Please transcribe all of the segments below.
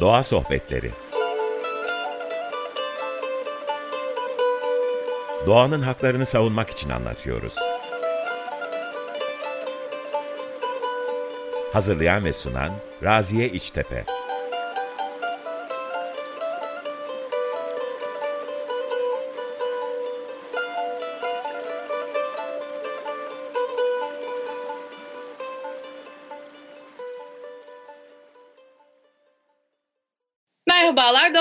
Doğa Sohbetleri Doğanın haklarını savunmak için anlatıyoruz. Hazırlayan ve sunan Raziye İçtepe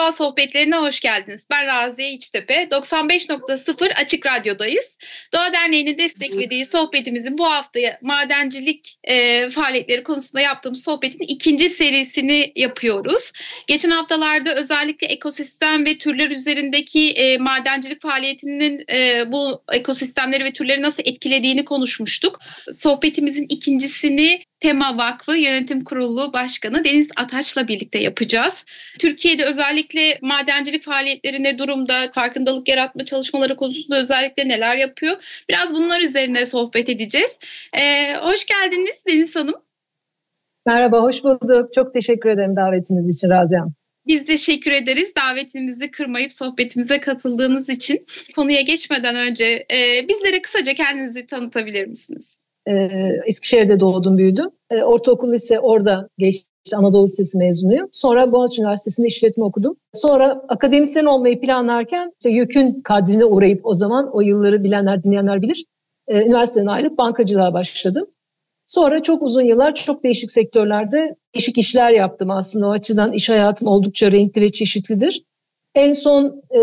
Doğa Sohbetlerine hoş geldiniz. Ben Raziye İçtepe, 95.0 Açık Radyo'dayız. Doğa Derneği'nin desteklediği sohbetimizin bu hafta madencilik e, faaliyetleri konusunda yaptığımız sohbetin ikinci serisini yapıyoruz. Geçen haftalarda özellikle ekosistem ve türler üzerindeki e, madencilik faaliyetinin e, bu ekosistemleri ve türleri nasıl etkilediğini konuşmuştuk. Sohbetimizin ikincisini Tema Vakfı Yönetim Kurulu Başkanı Deniz Ataç'la birlikte yapacağız. Türkiye'de özellikle madencilik faaliyetlerine durumda, farkındalık yaratma çalışmaları konusunda özellikle neler yapıyor? Biraz bunlar üzerine sohbet edeceğiz. Ee, hoş geldiniz Deniz Hanım. Merhaba, hoş bulduk. Çok teşekkür ederim davetiniz için Raziyan. Biz teşekkür ederiz davetinizi kırmayıp sohbetimize katıldığınız için. Konuya geçmeden önce e, bizlere kısaca kendinizi tanıtabilir misiniz? E, Eskişehir'de doğdum büyüdüm. E, ortaokul lise orada geçti. Anadolu Lisesi mezunuyum. Sonra Boğaziçi Üniversitesi'nde işletme okudum. Sonra akademisyen olmayı planlarken işte YÖK'ün kadrine uğrayıp o zaman o yılları bilenler dinleyenler bilir. E, üniversiteden ayrılıp bankacılığa başladım. Sonra çok uzun yıllar çok değişik sektörlerde değişik işler yaptım aslında. O açıdan iş hayatım oldukça renkli ve çeşitlidir. En son e,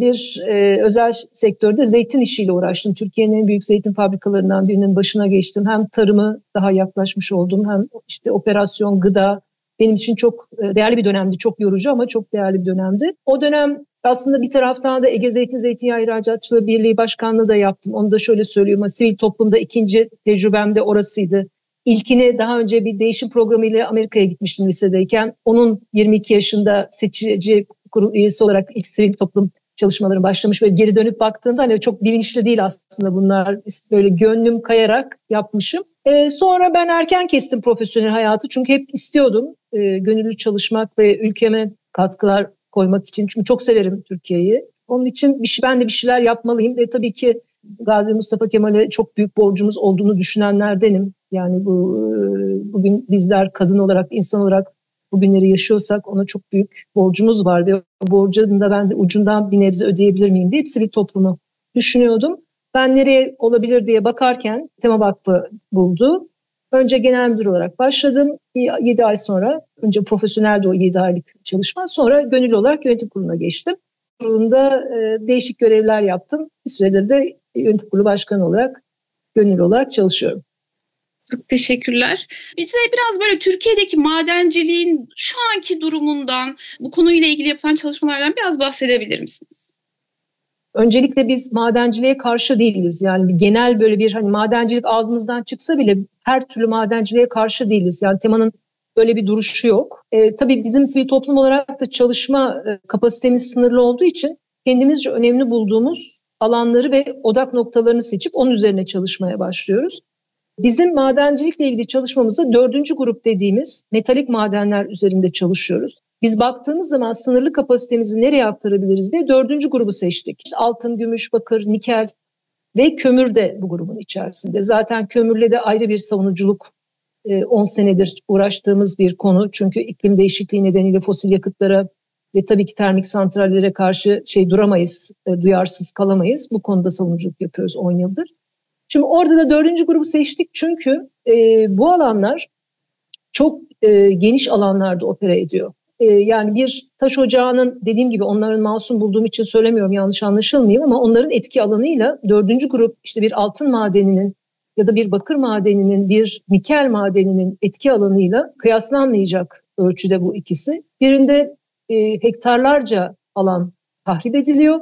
bir e, özel sektörde zeytin işiyle uğraştım. Türkiye'nin en büyük zeytin fabrikalarından birinin başına geçtim. Hem tarımı daha yaklaşmış oldum hem işte operasyon, gıda benim için çok e, değerli bir dönemdi. Çok yorucu ama çok değerli bir dönemdi. O dönem aslında bir taraftan da Ege Zeytin Zeytinyağı İhracatçıları Birliği Başkanlığı da yaptım. Onu da şöyle söylüyorum. Sivil toplumda ikinci tecrübem de orasıydı. İlkini daha önce bir değişim programıyla Amerika'ya gitmiştim lisedeyken. Onun 22 yaşında seçici kurul üyesi olarak ilk sivil toplum çalışmaları başlamış ve geri dönüp baktığında hani çok bilinçli değil aslında bunlar böyle gönlüm kayarak yapmışım. Ee, sonra ben erken kestim profesyonel hayatı çünkü hep istiyordum e, gönüllü çalışmak ve ülkeme katkılar koymak için çünkü çok severim Türkiye'yi. Onun için bir şey, ben de bir şeyler yapmalıyım ve tabii ki Gazi Mustafa Kemal'e çok büyük borcumuz olduğunu düşünenlerdenim. Yani bu e, bugün bizler kadın olarak, insan olarak bugünleri yaşıyorsak ona çok büyük borcumuz var ve borcun da ben de ucundan bir nebze ödeyebilir miyim diye sivil toplumu düşünüyordum. Ben nereye olabilir diye bakarken Tema Vakfı buldu. Önce genel müdür olarak başladım. 7 ay sonra önce profesyonel de o 7 aylık çalışma sonra gönüllü olarak yönetim kuruluna geçtim. Kurulunda e, değişik görevler yaptım. Bir süredir de yönetim kurulu başkanı olarak gönüllü olarak çalışıyorum. Çok teşekkürler. Bize biraz böyle Türkiye'deki madenciliğin şu anki durumundan, bu konuyla ilgili yapılan çalışmalardan biraz bahsedebilir misiniz? Öncelikle biz madenciliğe karşı değiliz. Yani genel böyle bir hani madencilik ağzımızdan çıksa bile her türlü madenciliğe karşı değiliz. Yani temanın böyle bir duruşu yok. E, tabii bizim sivil toplum olarak da çalışma e, kapasitemiz sınırlı olduğu için kendimizce önemli bulduğumuz alanları ve odak noktalarını seçip onun üzerine çalışmaya başlıyoruz. Bizim madencilikle ilgili çalışmamızda dördüncü grup dediğimiz metalik madenler üzerinde çalışıyoruz. Biz baktığımız zaman sınırlı kapasitemizi nereye aktarabiliriz diye dördüncü grubu seçtik. Altın, gümüş, bakır, nikel ve kömür de bu grubun içerisinde. Zaten kömürle de ayrı bir savunuculuk 10 e, senedir uğraştığımız bir konu. Çünkü iklim değişikliği nedeniyle fosil yakıtlara ve tabii ki termik santrallere karşı şey duramayız, e, duyarsız kalamayız. Bu konuda savunuculuk yapıyoruz 10 yıldır. Şimdi orada da dördüncü grubu seçtik çünkü e, bu alanlar çok e, geniş alanlarda opera ediyor. E, yani bir taş ocağının dediğim gibi onların masum bulduğum için söylemiyorum yanlış anlaşılmayayım ama onların etki alanıyla dördüncü grup işte bir altın madeninin ya da bir bakır madeninin, bir nikel madeninin etki alanıyla kıyaslanmayacak ölçüde bu ikisi. Birinde e, hektarlarca alan tahrip ediliyor.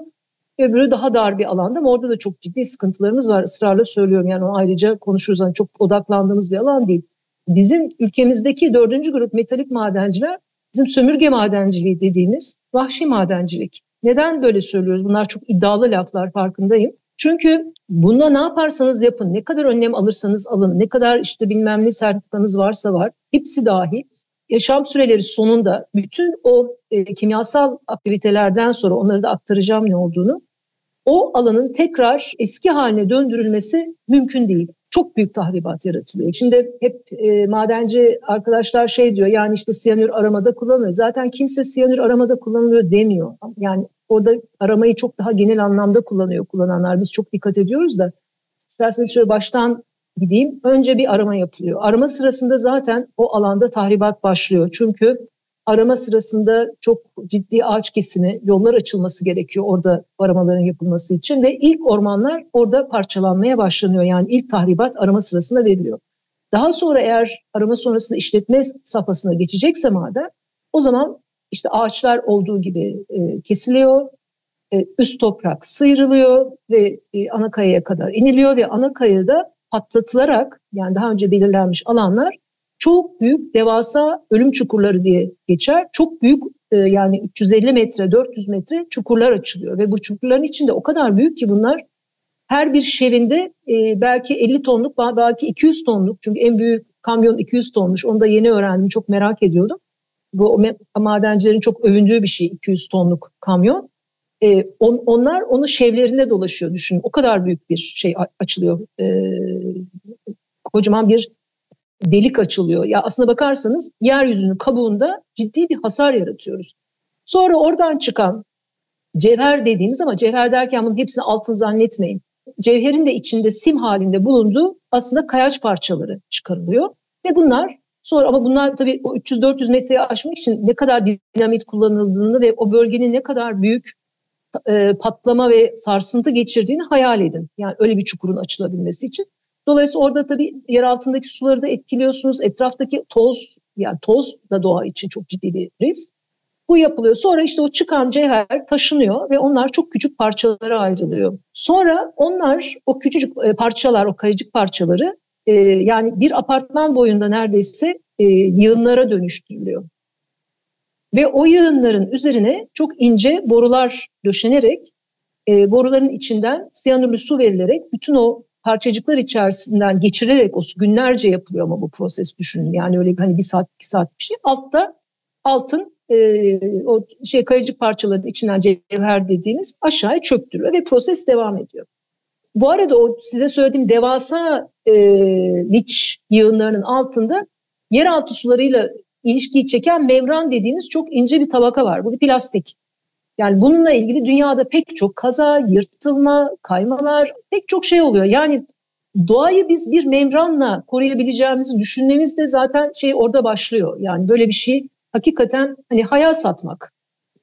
Öbürü daha dar bir alanda ama orada da çok ciddi sıkıntılarımız var. Israrla söylüyorum yani o ayrıca konuşuruz. Yani çok odaklandığımız bir alan değil. Bizim ülkemizdeki dördüncü grup metalik madenciler bizim sömürge madenciliği dediğimiz vahşi madencilik. Neden böyle söylüyoruz? Bunlar çok iddialı laflar farkındayım. Çünkü bunda ne yaparsanız yapın, ne kadar önlem alırsanız alın, ne kadar işte bilmem ne sertifikanız varsa var, hepsi dahil yaşam süreleri sonunda bütün o e, kimyasal aktivitelerden sonra onları da aktaracağım ne olduğunu o alanın tekrar eski haline döndürülmesi mümkün değil. Çok büyük tahribat yaratılıyor. Şimdi hep e, madenci arkadaşlar şey diyor yani işte siyanür aramada kullanılıyor. Zaten kimse siyanür aramada kullanılıyor demiyor. Yani orada aramayı çok daha genel anlamda kullanıyor kullananlar. Biz çok dikkat ediyoruz da. İsterseniz şöyle baştan gideyim. Önce bir arama yapılıyor. Arama sırasında zaten o alanda tahribat başlıyor. Çünkü arama sırasında çok ciddi ağaç kesimi, yollar açılması gerekiyor orada aramaların yapılması için ve ilk ormanlar orada parçalanmaya başlanıyor. Yani ilk tahribat arama sırasında veriliyor. Daha sonra eğer arama sonrasında işletme safhasına geçecekse maden o zaman işte ağaçlar olduğu gibi e, kesiliyor, e, üst toprak sıyrılıyor ve e, ana kayaya kadar iniliyor ve ana kayada patlatılarak yani daha önce belirlenmiş alanlar çok büyük devasa ölüm çukurları diye geçer. Çok büyük e, yani 350 metre 400 metre çukurlar açılıyor ve bu çukurların içinde o kadar büyük ki bunlar her bir şevinde e, belki 50 tonluk belki 200 tonluk çünkü en büyük kamyon 200 tonmuş onu da yeni öğrendim çok merak ediyordum. Bu madencilerin çok övündüğü bir şey 200 tonluk kamyon. E, on, onlar onu şevlerinde dolaşıyor düşünün. O kadar büyük bir şey açılıyor. E, kocaman bir delik açılıyor. Ya aslına bakarsanız yeryüzünün kabuğunda ciddi bir hasar yaratıyoruz. Sonra oradan çıkan cevher dediğimiz ama cevher derken bunun hepsini altın zannetmeyin. Cevherin de içinde sim halinde bulunduğu aslında kayaç parçaları çıkarılıyor. Ve bunlar sonra ama bunlar tabii o 300-400 metreyi aşmak için ne kadar dinamit kullanıldığını ve o bölgenin ne kadar büyük e, patlama ve sarsıntı geçirdiğini hayal edin. Yani öyle bir çukurun açılabilmesi için. Dolayısıyla orada tabii yer altındaki suları da etkiliyorsunuz. Etraftaki toz yani toz da doğa için çok ciddi bir risk. Bu yapılıyor. Sonra işte o çıkan cevher taşınıyor ve onlar çok küçük parçalara ayrılıyor. Sonra onlar o küçücük e, parçalar, o kayıcık parçaları e, yani bir apartman boyunda neredeyse e, yığınlara dönüştürülüyor. Ve o yığınların üzerine çok ince borular döşenerek e, boruların içinden siyanürlü su verilerek bütün o parçacıklar içerisinden geçirerek o günlerce yapılıyor ama bu proses düşünün. Yani öyle hani bir saat iki saat bir şey. Altta altın e, o şey kayıcı parçaların içinden cevher dediğimiz aşağıya çöktürüyor ve proses devam ediyor. Bu arada o size söylediğim devasa e, liç yığınlarının altında yeraltı sularıyla ilişkiyi çeken membran dediğimiz çok ince bir tabaka var. Bu bir plastik. Yani bununla ilgili dünyada pek çok kaza, yırtılma, kaymalar, pek çok şey oluyor. Yani doğayı biz bir membranla koruyabileceğimizi düşünmemiz de zaten şey orada başlıyor. Yani böyle bir şey hakikaten hani hayal satmak.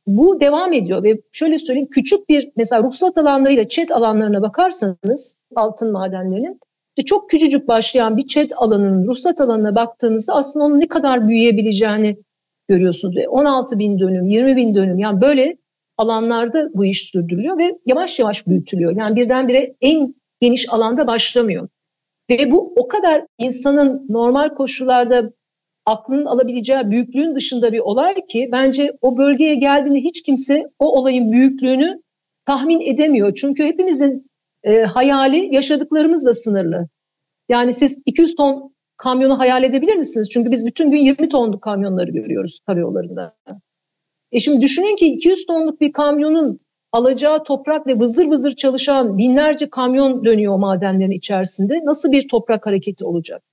Bu devam ediyor ve şöyle söyleyeyim küçük bir mesela ruhsat alanlarıyla çet alanlarına bakarsanız altın madenlerinin işte çok küçücük başlayan bir çet alanının ruhsat alanına baktığınızda aslında onun ne kadar büyüyebileceğini görüyorsunuz. 16 bin dönüm, 20 bin dönüm yani böyle alanlarda bu iş sürdürülüyor ve yavaş yavaş büyütülüyor. Yani birdenbire en geniş alanda başlamıyor. Ve bu o kadar insanın normal koşullarda aklının alabileceği büyüklüğün dışında bir olay ki bence o bölgeye geldiğinde hiç kimse o olayın büyüklüğünü tahmin edemiyor. Çünkü hepimizin e, hayali yaşadıklarımızla sınırlı. Yani siz 200 ton kamyonu hayal edebilir misiniz? Çünkü biz bütün gün 20 tonluk kamyonları görüyoruz karayollarında. E şimdi düşünün ki 200 tonluk bir kamyonun alacağı toprak ve vızır vızır çalışan binlerce kamyon dönüyor madenlerin içerisinde. Nasıl bir toprak hareketi olacak?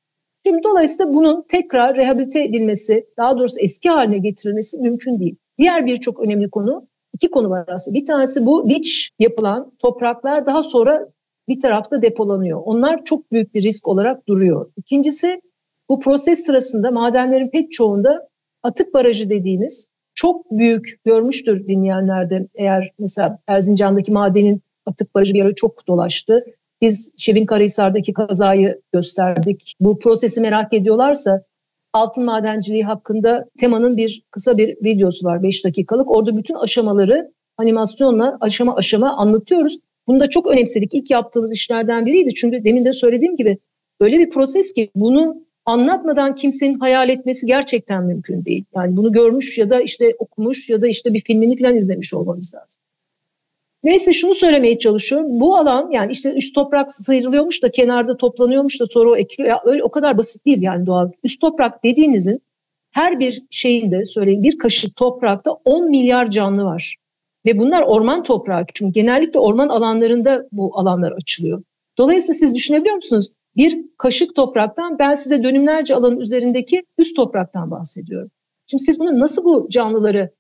Şimdi dolayısıyla bunun tekrar rehabilite edilmesi, daha doğrusu eski haline getirilmesi mümkün değil. Diğer birçok önemli konu, iki konu var aslında. Bir tanesi bu liç yapılan topraklar daha sonra bir tarafta depolanıyor. Onlar çok büyük bir risk olarak duruyor. İkincisi bu proses sırasında madenlerin pek çoğunda atık barajı dediğimiz çok büyük görmüştür dinleyenlerde eğer mesela Erzincan'daki madenin atık barajı bir ara çok dolaştı. Biz Şevin Karahisar'daki kazayı gösterdik. Bu prosesi merak ediyorlarsa altın madenciliği hakkında temanın bir kısa bir videosu var 5 dakikalık. Orada bütün aşamaları animasyonla aşama aşama anlatıyoruz. Bunu da çok önemsedik. İlk yaptığımız işlerden biriydi. Çünkü demin de söylediğim gibi öyle bir proses ki bunu anlatmadan kimsenin hayal etmesi gerçekten mümkün değil. Yani bunu görmüş ya da işte okumuş ya da işte bir filmini falan izlemiş olmanız lazım. Neyse şunu söylemeye çalışıyorum. Bu alan yani işte üst toprak sıyrılıyormuş da kenarda toplanıyormuş da sonra o ekiliyor. Öyle o kadar basit değil yani doğal. Üst toprak dediğinizin her bir şeyinde söyleyeyim bir kaşık toprakta 10 milyar canlı var. Ve bunlar orman toprağı. Çünkü genellikle orman alanlarında bu alanlar açılıyor. Dolayısıyla siz düşünebiliyor musunuz? Bir kaşık topraktan ben size dönümlerce alanın üzerindeki üst topraktan bahsediyorum. Şimdi siz bunu nasıl bu canlıları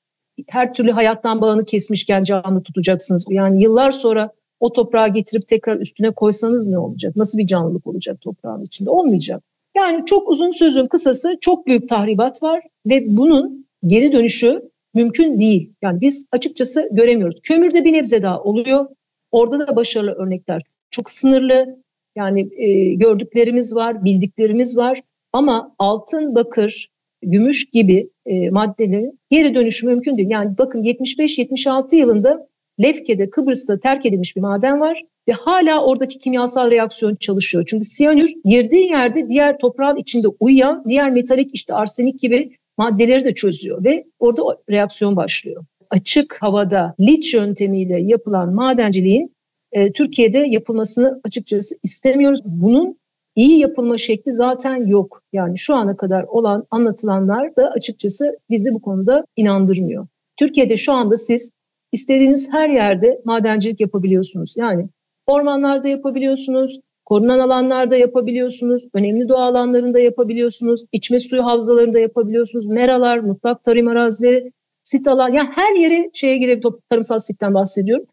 her türlü hayattan bağını kesmişken canlı tutacaksınız? Yani yıllar sonra o toprağı getirip tekrar üstüne koysanız ne olacak? Nasıl bir canlılık olacak toprağın içinde? Olmayacak. Yani çok uzun sözün kısası çok büyük tahribat var ve bunun geri dönüşü mümkün değil. Yani biz açıkçası göremiyoruz. Kömürde bir nebze daha oluyor. Orada da başarılı örnekler çok sınırlı. Yani e, gördüklerimiz var, bildiklerimiz var. Ama altın, bakır, gümüş gibi e, maddelerin geri dönüşü mümkün değil. Yani bakın 75-76 yılında Lefke'de, Kıbrıs'ta terk edilmiş bir maden var ve hala oradaki kimyasal reaksiyon çalışıyor. Çünkü siyanür girdiği yerde diğer toprağın içinde uyuyan diğer metalik işte arsenik gibi maddeleri de çözüyor ve orada reaksiyon başlıyor. Açık havada liç yöntemiyle yapılan madenciliğin e, Türkiye'de yapılmasını açıkçası istemiyoruz. Bunun iyi yapılma şekli zaten yok. Yani şu ana kadar olan anlatılanlar da açıkçası bizi bu konuda inandırmıyor. Türkiye'de şu anda siz istediğiniz her yerde madencilik yapabiliyorsunuz. Yani ormanlarda yapabiliyorsunuz, korunan alanlarda yapabiliyorsunuz, önemli doğa alanlarında yapabiliyorsunuz, içme suyu havzalarında yapabiliyorsunuz, meralar, mutlak tarım arazileri, sit alan, yani her yere şeye girebilir, tarımsal sitten bahsediyorum.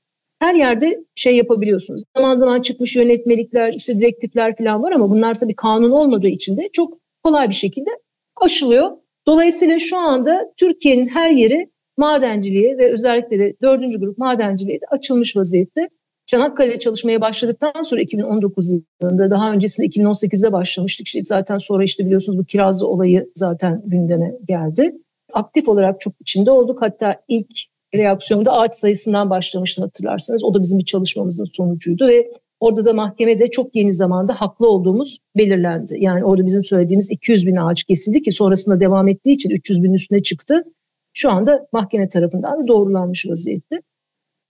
Her yerde şey yapabiliyorsunuz. Zaman zaman çıkmış yönetmelikler, işte direktifler falan var ama bunlar tabii kanun olmadığı için de çok kolay bir şekilde aşılıyor. Dolayısıyla şu anda Türkiye'nin her yeri madenciliğe ve özellikle de dördüncü grup madenciliğe de açılmış vaziyette. Çanakkale'de çalışmaya başladıktan sonra 2019 yılında daha öncesinde 2018'de başlamıştık. İşte zaten sonra işte biliyorsunuz bu kirazlı olayı zaten gündeme geldi. Aktif olarak çok içinde olduk. Hatta ilk reaksiyonda ağaç sayısından başlamıştı hatırlarsanız. O da bizim bir çalışmamızın sonucuydu ve orada da mahkemede çok yeni zamanda haklı olduğumuz belirlendi. Yani orada bizim söylediğimiz 200 bin ağaç kesildi ki sonrasında devam ettiği için 300 bin üstüne çıktı. Şu anda mahkeme tarafından da doğrulanmış vaziyette.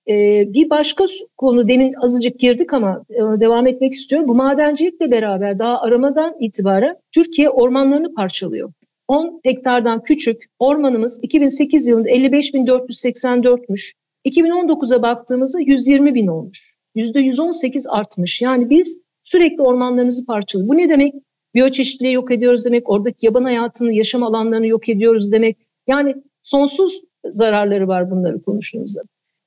Ee, bir başka konu demin azıcık girdik ama e, devam etmek istiyorum. Bu madencilikle beraber daha aramadan itibaren Türkiye ormanlarını parçalıyor. 10 hektardan küçük ormanımız 2008 yılında 55.484'müş. 2019'a baktığımızda 120 bin olmuş. %118 artmış. Yani biz sürekli ormanlarımızı parçalıyoruz. Bu ne demek? Biyoçeşitliliği yok ediyoruz demek. Oradaki yaban hayatını, yaşam alanlarını yok ediyoruz demek. Yani sonsuz zararları var bunları konuştuğumuzda.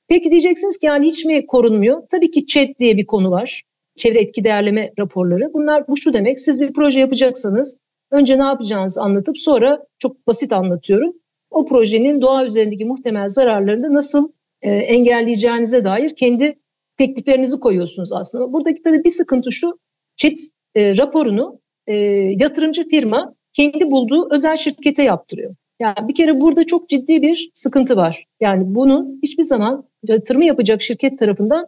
Peki diyeceksiniz ki yani hiç mi korunmuyor? Tabii ki ÇED diye bir konu var. Çevre etki değerleme raporları. Bunlar bu şu demek. Siz bir proje yapacaksanız önce ne yapacağınızı anlatıp sonra çok basit anlatıyorum. O projenin doğa üzerindeki muhtemel zararlarını nasıl e, engelleyeceğinize dair kendi tekliflerinizi koyuyorsunuz aslında. Buradaki tabii bir sıkıntı şu. ÇED e, raporunu e, yatırımcı firma kendi bulduğu özel şirkete yaptırıyor. Yani bir kere burada çok ciddi bir sıkıntı var. Yani bunun hiçbir zaman yatırımı yapacak şirket tarafından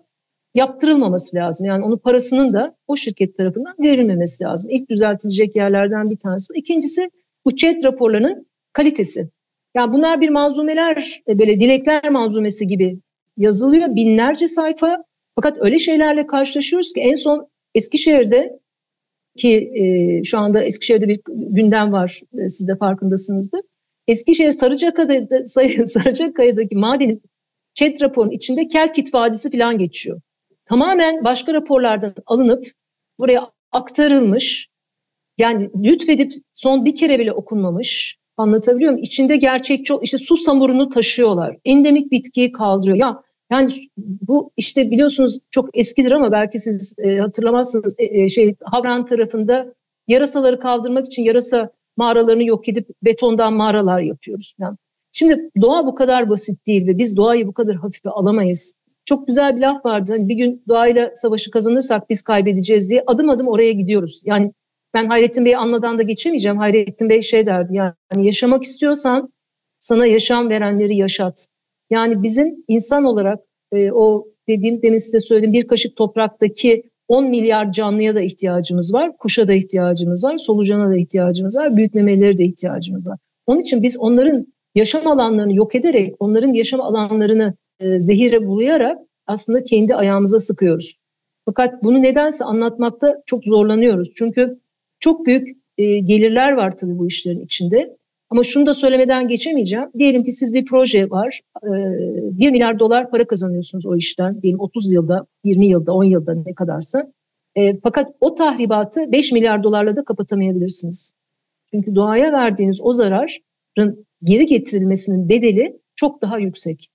yaptırılmaması lazım. Yani onun parasının da o şirket tarafından verilmemesi lazım. İlk düzeltilecek yerlerden bir tanesi bu. İkincisi bu chat raporlarının kalitesi. Yani bunlar bir manzumeler, e, böyle dilekler manzumesi gibi yazılıyor. Binlerce sayfa. Fakat öyle şeylerle karşılaşıyoruz ki en son Eskişehir'de ki e, şu anda Eskişehir'de bir gündem var. E, siz de farkındasınızdır. Eskişehir Sarıcakaya'da, Sarıcakaya'daki madenin chat raporunun içinde Kelkit Vadisi falan geçiyor. Tamamen başka raporlardan alınıp buraya aktarılmış. Yani lütfedip son bir kere bile okunmamış. Anlatabiliyor muyum? İçinde gerçekçi işte su samurunu taşıyorlar. Endemik bitkiyi kaldırıyor. Ya yani bu işte biliyorsunuz çok eskidir ama belki siz e, hatırlamazsınız e, e, şey Havran tarafında yarasaları kaldırmak için yarasa mağaralarını yok edip betondan mağaralar yapıyoruz. Yani şimdi doğa bu kadar basit değil ve biz doğayı bu kadar hafife alamayız. Çok güzel bir laf vardı. Bir gün doğayla savaşı kazanırsak biz kaybedeceğiz diye adım adım oraya gidiyoruz. Yani ben Hayrettin Bey'i anladan da geçemeyeceğim. Hayrettin Bey şey derdi yani yaşamak istiyorsan sana yaşam verenleri yaşat. Yani bizim insan olarak e, o dediğim demin size söylediğim bir kaşık topraktaki 10 milyar canlıya da ihtiyacımız var, kuşa da ihtiyacımız var, solucana da ihtiyacımız var, büyütmemeleri de ihtiyacımız var. Onun için biz onların yaşam alanlarını yok ederek, onların yaşam alanlarını zehire bulayarak aslında kendi ayağımıza sıkıyoruz. Fakat bunu nedense anlatmakta çok zorlanıyoruz. Çünkü çok büyük e, gelirler var tabii bu işlerin içinde. Ama şunu da söylemeden geçemeyeceğim. Diyelim ki siz bir proje var. 1 e, milyar dolar para kazanıyorsunuz o işten. Diyelim 30 yılda, 20 yılda, 10 yılda ne kadarsa. E, fakat o tahribatı 5 milyar dolarla da kapatamayabilirsiniz. Çünkü doğaya verdiğiniz o zararın geri getirilmesinin bedeli çok daha yüksek.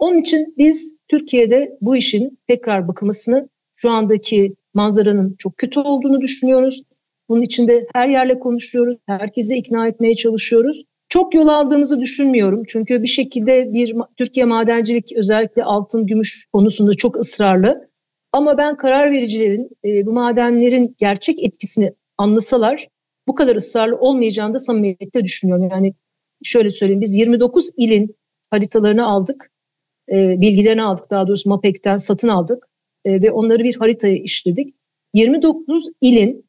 Onun için biz Türkiye'de bu işin tekrar bakılmasını şu andaki manzaranın çok kötü olduğunu düşünüyoruz. Bunun içinde her yerle konuşuyoruz, herkese ikna etmeye çalışıyoruz. Çok yol aldığımızı düşünmüyorum. Çünkü bir şekilde bir Türkiye madencilik özellikle altın, gümüş konusunda çok ısrarlı. Ama ben karar vericilerin e, bu madenlerin gerçek etkisini anlasalar bu kadar ısrarlı olmayacağını da samimiyetle düşünüyorum. Yani şöyle söyleyeyim biz 29 ilin haritalarını aldık. E, bilgilerini aldık daha doğrusu MAPEK'ten satın aldık. E, ve onları bir haritaya işledik. 29 ilin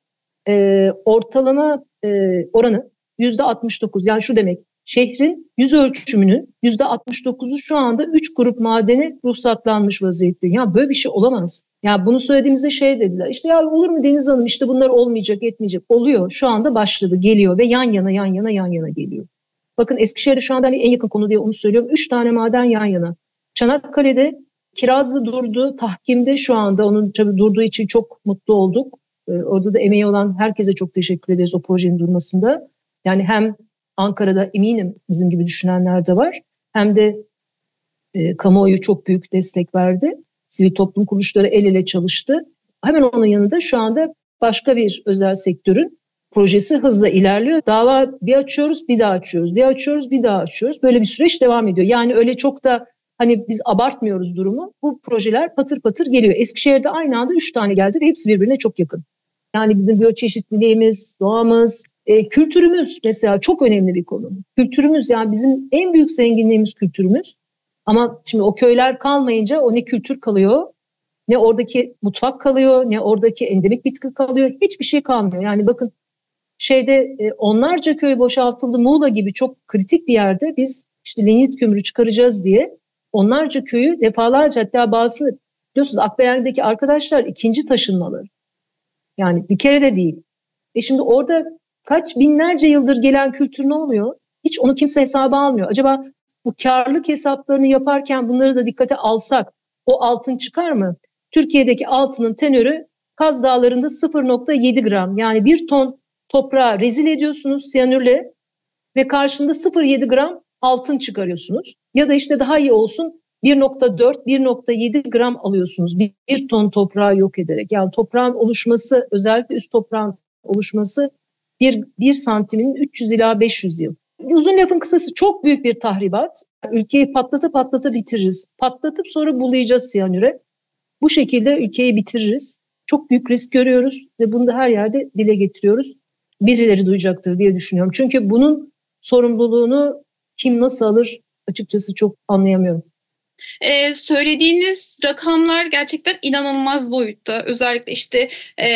e, ortalama e, oranı yüzde 69. Yani şu demek şehrin yüz ölçümünün yüzde 69'u şu anda 3 grup madeni ruhsatlanmış vaziyette. Ya böyle bir şey olamaz. Ya bunu söylediğimizde şey dediler. İşte ya olur mu Deniz Hanım işte bunlar olmayacak etmeyecek. Oluyor. Şu anda başladı geliyor ve yan yana yan yana yan yana geliyor. Bakın Eskişehir'de şu anda hani en yakın konu diye onu söylüyorum. Üç tane maden yan yana. Çanakkale'de Kirazlı durdu. Tahkimde şu anda onun tabii durduğu için çok mutlu olduk. Ee, orada da emeği olan herkese çok teşekkür ederiz o projenin durmasında. Yani hem Ankara'da eminim bizim gibi düşünenler de var. Hem de e, kamuoyu çok büyük destek verdi. Sivil toplum kuruluşları el ele çalıştı. Hemen onun yanında şu anda başka bir özel sektörün projesi hızla ilerliyor. Dava bir açıyoruz, bir daha açıyoruz, bir açıyoruz, bir daha açıyoruz. Böyle bir süreç devam ediyor. Yani öyle çok da hani biz abartmıyoruz durumu. Bu projeler patır patır geliyor. Eskişehir'de aynı anda üç tane geldi ve hepsi birbirine çok yakın. Yani bizim biyoçeşitliliğimiz, doğamız, e, kültürümüz mesela çok önemli bir konu. Kültürümüz yani bizim en büyük zenginliğimiz kültürümüz. Ama şimdi o köyler kalmayınca o ne kültür kalıyor, ne oradaki mutfak kalıyor, ne oradaki endemik bitki kalıyor. Hiçbir şey kalmıyor. Yani bakın şeyde e, onlarca köy boşaltıldı. Muğla gibi çok kritik bir yerde biz işte lignit kömürü çıkaracağız diye onlarca köyü defalarca hatta bazı biliyorsunuz Akbelen'deki arkadaşlar ikinci taşınmaları. Yani bir kere de değil. E şimdi orada kaç binlerce yıldır gelen kültür ne oluyor? Hiç onu kimse hesaba almıyor. Acaba bu karlılık hesaplarını yaparken bunları da dikkate alsak o altın çıkar mı? Türkiye'deki altının tenörü Kaz Dağları'nda 0.7 gram. Yani bir ton toprağı rezil ediyorsunuz siyanürle ve karşında 0.7 gram altın çıkarıyorsunuz. Ya da işte daha iyi olsun 1.4-1.7 gram alıyorsunuz bir, bir ton toprağı yok ederek. Yani toprağın oluşması özellikle üst toprağın oluşması bir, bir santiminin 300 ila 500 yıl. Uzun lafın kısası çok büyük bir tahribat. Ülkeyi patlata patlata bitiririz. Patlatıp sonra bulayacağız siyanüre. Bu şekilde ülkeyi bitiririz. Çok büyük risk görüyoruz ve bunu da her yerde dile getiriyoruz. Birileri duyacaktır diye düşünüyorum. Çünkü bunun sorumluluğunu kim nasıl alır açıkçası çok anlayamıyorum. Ee, söylediğiniz rakamlar gerçekten inanılmaz boyutta. Özellikle işte e,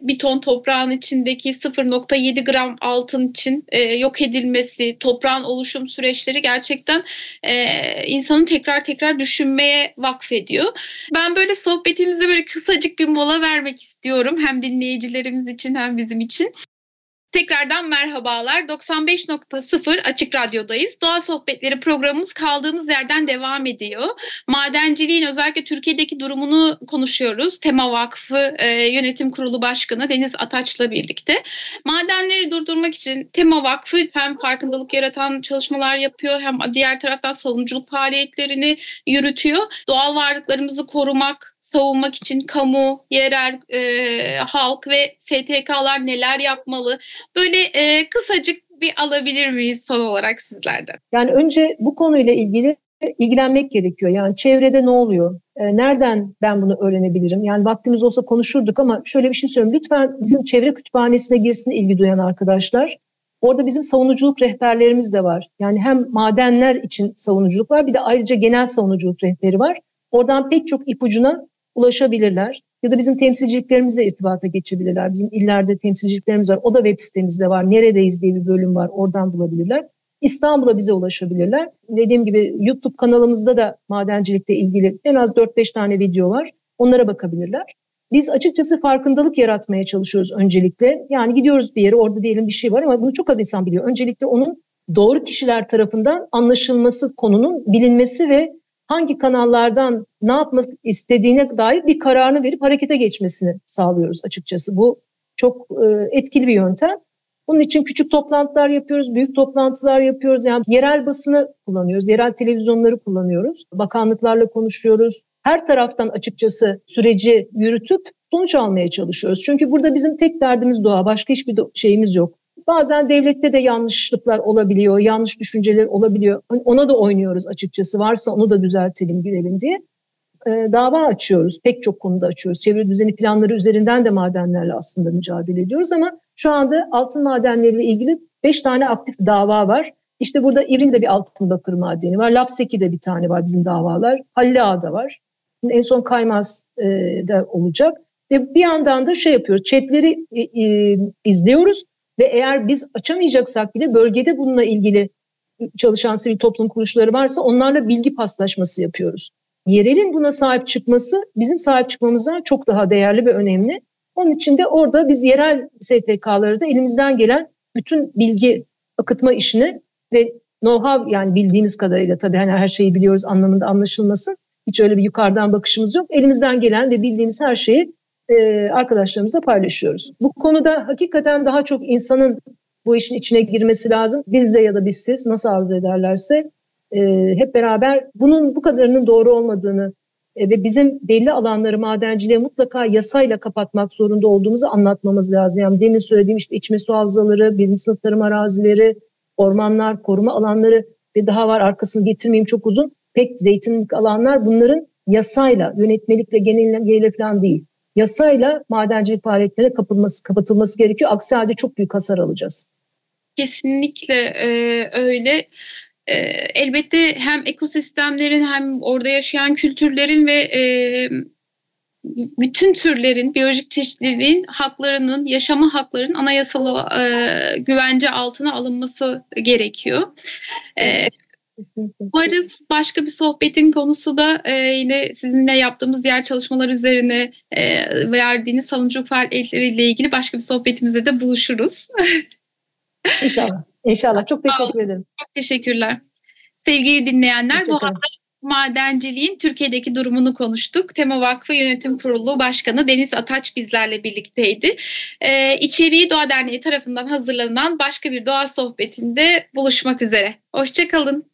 bir ton toprağın içindeki 0.7 gram altın için e, yok edilmesi, toprağın oluşum süreçleri gerçekten e, insanı tekrar tekrar düşünmeye vakfediyor. Ben böyle sohbetimize böyle kısacık bir mola vermek istiyorum. Hem dinleyicilerimiz için hem bizim için. Tekrardan merhabalar. 95.0 Açık Radyo'dayız. Doğa Sohbetleri programımız kaldığımız yerden devam ediyor. Madenciliğin özellikle Türkiye'deki durumunu konuşuyoruz. Tema Vakfı e, Yönetim Kurulu Başkanı Deniz Ataç'la birlikte. Madenleri durdurmak için Tema Vakfı hem farkındalık yaratan çalışmalar yapıyor hem diğer taraftan savunuculuk faaliyetlerini yürütüyor. Doğal varlıklarımızı korumak, savunmak için kamu, yerel e, halk ve STK'lar neler yapmalı? Böyle e, kısacık bir alabilir miyiz son olarak sizlerden? Yani önce bu konuyla ilgili ilgilenmek gerekiyor. Yani çevrede ne oluyor? E, nereden ben bunu öğrenebilirim? Yani vaktimiz olsa konuşurduk ama şöyle bir şey söyleyeyim. Lütfen bizim çevre kütüphanesine girsin ilgi duyan arkadaşlar. Orada bizim savunuculuk rehberlerimiz de var. Yani hem madenler için savunuculuk var bir de ayrıca genel savunuculuk rehberi var. Oradan pek çok ipucuna ulaşabilirler. Ya da bizim temsilciliklerimizle irtibata geçebilirler. Bizim illerde temsilciliklerimiz var. O da web sitemizde var. Neredeyiz diye bir bölüm var. Oradan bulabilirler. İstanbul'a bize ulaşabilirler. Dediğim gibi YouTube kanalımızda da madencilikle ilgili en az 4-5 tane video var. Onlara bakabilirler. Biz açıkçası farkındalık yaratmaya çalışıyoruz öncelikle. Yani gidiyoruz bir yere orada diyelim bir şey var ama bunu çok az insan biliyor. Öncelikle onun doğru kişiler tarafından anlaşılması konunun bilinmesi ve hangi kanallardan ne yapmak istediğine dair bir kararını verip harekete geçmesini sağlıyoruz açıkçası. Bu çok e, etkili bir yöntem. Bunun için küçük toplantılar yapıyoruz, büyük toplantılar yapıyoruz. Yani yerel basını kullanıyoruz, yerel televizyonları kullanıyoruz. Bakanlıklarla konuşuyoruz. Her taraftan açıkçası süreci yürütüp sonuç almaya çalışıyoruz. Çünkü burada bizim tek derdimiz doğa, başka hiçbir şeyimiz yok. Bazen devlette de yanlışlıklar olabiliyor, yanlış düşünceler olabiliyor. Ona da oynuyoruz açıkçası. Varsa onu da düzeltelim, girelim diye. Ee, dava açıyoruz. Pek çok konuda açıyoruz. Çevre düzeni planları üzerinden de madenlerle aslında mücadele ediyoruz ama şu anda altın madenleriyle ilgili 5 tane aktif dava var. İşte burada İvrin'de bir altın bakır madeni var. Lapseki'de bir tane var bizim davalar. Halil Ağa'da var. En son Kaymaz'da e, olacak. Ve bir yandan da şey yapıyoruz. Chatleri e, e, izliyoruz ve eğer biz açamayacaksak bile bölgede bununla ilgili çalışan sivil toplum kuruluşları varsa onlarla bilgi paslaşması yapıyoruz. Yerelin buna sahip çıkması bizim sahip çıkmamızdan çok daha değerli ve önemli. Onun için de orada biz yerel STK'ları da elimizden gelen bütün bilgi akıtma işini ve know-how yani bildiğimiz kadarıyla tabii hani her şeyi biliyoruz anlamında anlaşılmasın. Hiç öyle bir yukarıdan bakışımız yok. Elimizden gelen ve bildiğimiz her şeyi e, arkadaşlarımızla paylaşıyoruz. Bu konuda hakikaten daha çok insanın bu işin içine girmesi lazım. Biz de ya da biz siz nasıl arzu ederlerse e, hep beraber bunun bu kadarının doğru olmadığını e, ve bizim belli alanları madenciliğe mutlaka yasayla kapatmak zorunda olduğumuzu anlatmamız lazım. Yani demin söylediğim işte içme su havzaları, birinci sınıf tarım arazileri, ormanlar, koruma alanları ve daha var arkasını getirmeyeyim çok uzun. Pek zeytinlik alanlar bunların yasayla, yönetmelikle, genel falan değil. Yasayla madencilik faaliyetlerine kapılması, kapatılması gerekiyor. Aksi halde çok büyük hasar alacağız. Kesinlikle e, öyle. E, elbette hem ekosistemlerin hem orada yaşayan kültürlerin ve e, bütün türlerin, biyolojik çeşitliliğin haklarının, yaşama haklarının anayasal e, güvence altına alınması gerekiyor. E, Umarız başka bir sohbetin konusu da e, yine sizinle yaptığımız diğer çalışmalar üzerine e, verdiğiniz savunucu faaliyetleriyle ilgili başka bir sohbetimizde de buluşuruz. İnşallah. İnşallah. Çok teşekkür ederim. Çok teşekkürler. Sevgili dinleyenler bu hafta madenciliğin Türkiye'deki durumunu konuştuk. Tema Vakfı Yönetim Kurulu Başkanı Deniz Ataç bizlerle birlikteydi. Ee, içeriği Doğa Derneği tarafından hazırlanan başka bir doğa sohbetinde buluşmak üzere. Hoşçakalın.